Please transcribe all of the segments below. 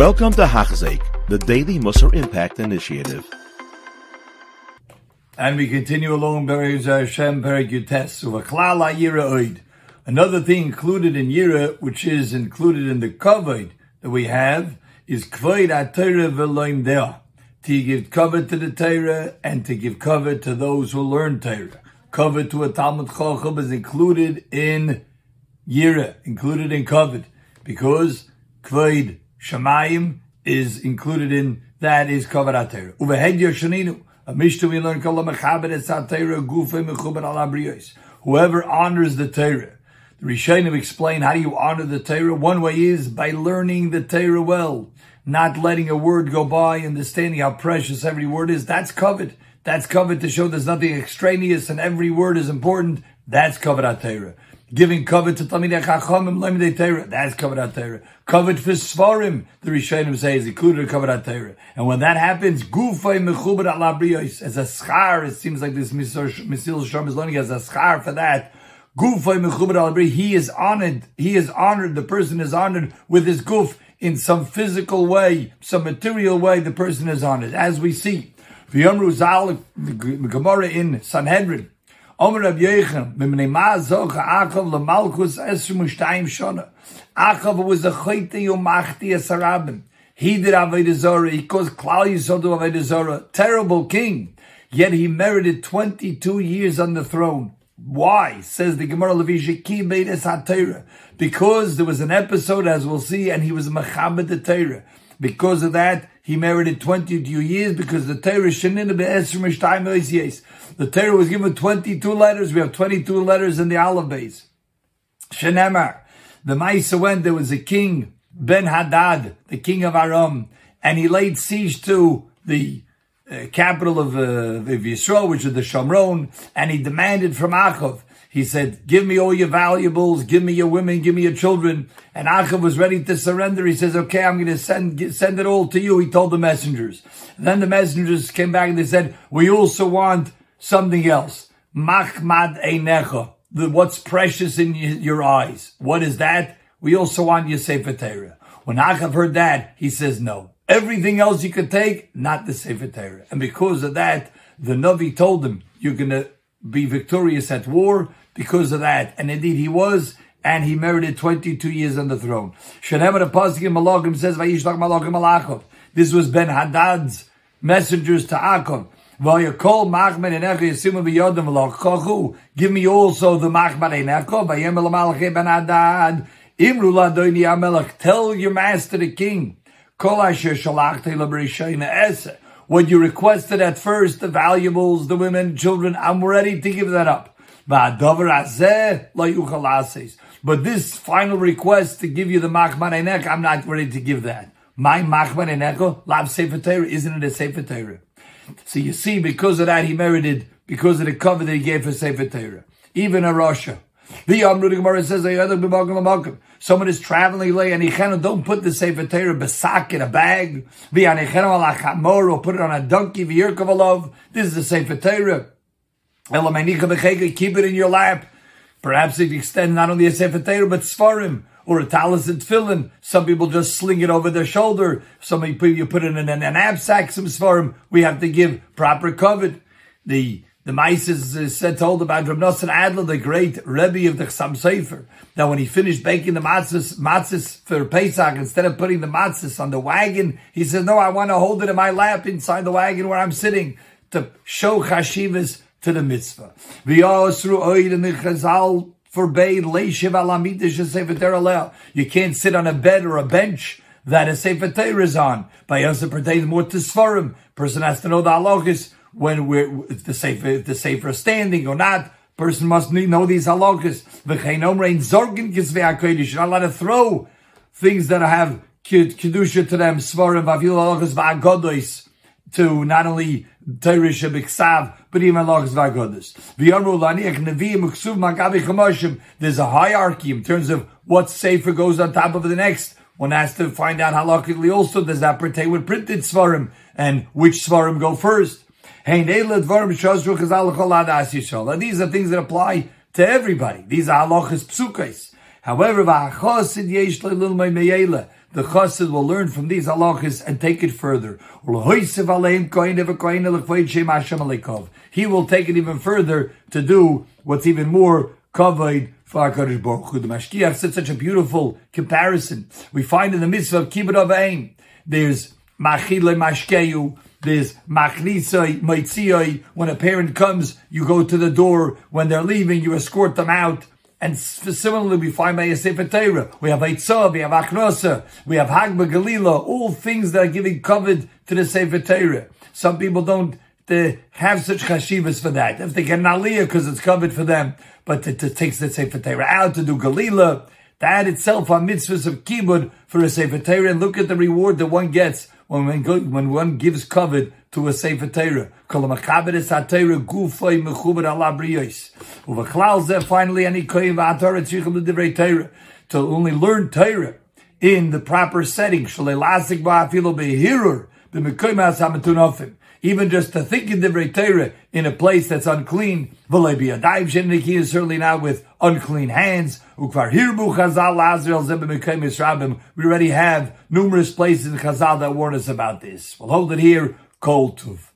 Welcome to Hachzik, the Daily Musar Impact Initiative. And we continue along Be'ez Hashem Oid. Another thing included in Yira, which is included in the Kavod that we have, is Kvoid V'loim Dea. To give cover to the Torah and to give cover to those who learn Torah. Cover to a Talmud Chacham is included in Yira, included in Kavod, because Kvoid Shemayim is included in that is Kavod HaTorah. Uvehed Yoshaninu. A Mishnah we learn Gufei Al. Whoever honors the Torah. The Rishonim explain how do you honor the Torah? One way is by learning the Torah well, not letting a word go by, understanding how precious every word is. That's covered. That's covered to show there's nothing extraneous and every word is important. That's covered at Torah. Giving covered to Talmidei Chachamim Lemidei Torah. That's covered at Torah. Covered for Svarim, the Rishonim say, is included covered at Torah. And when that happens, Gufay Mechuber Al Abriyos, as a schar, it seems like this Misil Shalom is learning as a schar for that. Gufay Mechuber Al he is honored, he is honored, the person is honored with his guf in some physical way, some material way, the person is honored, as we see. V'yomru Zal, the Gemara in Sanhedrin, Omer Rab Yechon, Mimnei Ma Zocha Achav LeMalchus Esrim Ushtayim Shona. Achav was a Choyte Yomachti Esarabim. He did Avodah Zorah. He caused Klal Yisod to Avodah Zorah. Terrible king. Yet he merited 22 years on the throne. Why? Says the Gemara Levi made es. Because there was an episode, as we'll see, and he was Mechabed the Torah. Because of that, he merited 22 years because the Torah Shanina Be'esrim. The Torah was given 22 letters. We have 22 letters in the Aleph Beis. The Maisa went, there was a king, Ben Hadad, the king of Aram, and he laid siege to the uh, capital of, uh, of Yisrael, which is the Shomron, and he demanded from Achav, he said, give me all your valuables, give me your women, give me your children. And Achav was ready to surrender. He says, okay, I'm going to send, send it all to you. He told the messengers. And then the messengers came back and they said, we also want something else. Machmad Einecha. What's precious in your eyes. What is that? We also want your Sefer Torah. When Achav heard that, he says no. Everything else you could take, not the Sefer Torah. And because of that, the Navi told him, you're going to be victorious at war because of that. And indeed he was, and he merited 22 years on the throne. Malachim says, Vayishlach Malachim. This was Ben Hadad's messengers to Achav. Vayakol Machman and Echo Yasimu B'Yodim V'Lochachu. Give me also the Machman and Echo. Vayem Malachi Ben Hadad. Imru Ladoini Amelach. Tell your master the king. Kol Asher Shalachti L'Berishayna Ese. What you requested at first, the valuables, the women, children, I'm ready to give that up. But this final request to give you the Machman Einek, I'm not ready to give that. My Machman Eineko, Lav Sefer Torah, isn't it a Sefer? So you see, because of that, he merited, because of the cover that he gave for Sefer. Even a Russia. The Amru Gemara says, Someone is traveling don't put the Sefer Torah besak in a bag. Or put it on a donkey. This is the Sefer Torah. Keep it in your lap. Perhaps it extend not only a Sefer Torah, but Sfarim or a talis and tefillin. Some people just sling it over their shoulder. Some people you put it in an, an knapsack, some svarim. We have to give proper covet. The the mice is, said told about Rav Nosson Adler, the great Rebbe of the Chassam Sofer, that when he finished baking the matzahs, matzahs for Pesach, instead of putting the matzahs on the wagon, he said, no, I want to hold it in my lap inside the wagon where I'm sitting to show chashivas to the mitzvah. Forbade leishiv alamidish sefer You can't sit on a bed or a bench that a sefer is on. By it pertains more to svarim. Person has to know the halachas when we're the sefer if the sefer is standing or not. Person must know these hakodesh. You're not allowed to throw things that have kedusha to them. Svarim v'avil halachas v'agodos to not only Torah Shebiksav, but even Lachas Vagodas. There's a hierarchy in terms of what Sefer goes on top of the next. One has to find out halachically also, does that pertain with printed Svarim, and which Svarim go first? Now these are things that apply to everybody. These are halachas psukais. However, the chassid will learn from these halachas and take it further. He will take it even further to do what's even more kavod for HaKadosh Baruch Hu. The Mashgiach said such a beautiful comparison. We find in the mitzvah of Kibbut Avaim, there's Machile Mashkeyu, there's Machnisai Maitziyai. When a parent comes, you go to the door. When they're leaving, you escort them out. And similarly, we find by Sefer Torah, we have Eitzah, we have Achnosa, we have Hagba Galila, all things that are giving covered to the Sefer Torah. Some people don't uh, have such chashivas for that. If they get an aliyah because it's covered for them, but to, to take the Sefer Torah out to do Galila, that itself are mitzvahs of kibbud for a Sefer Torah. And look at the reward that one gets when one, go, when one gives covered to a Sefer Torah. Kol mechaber es ha-Torah gufay mechuber ala briyos. Uvaklal zeh finally ani koyin v'atorah tzrichim l'divrei Torah. To only learn Torah in the proper setting. Shalei lasik ba'afilo behirur b'mekoyim ha-samatun even just to think in the Torah in a place that's unclean, is certainly not with unclean hands. We already have numerous places in Chazal that warn us about this. We'll hold it here. Kol Tuv.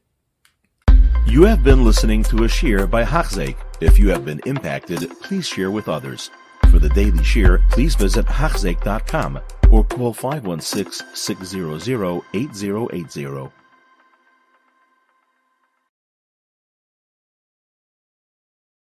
You have been listening to a shear by Hachzeik. If you have been impacted, please share with others. For the daily shear, please visit Hachzeik.com or call 516 600 8080.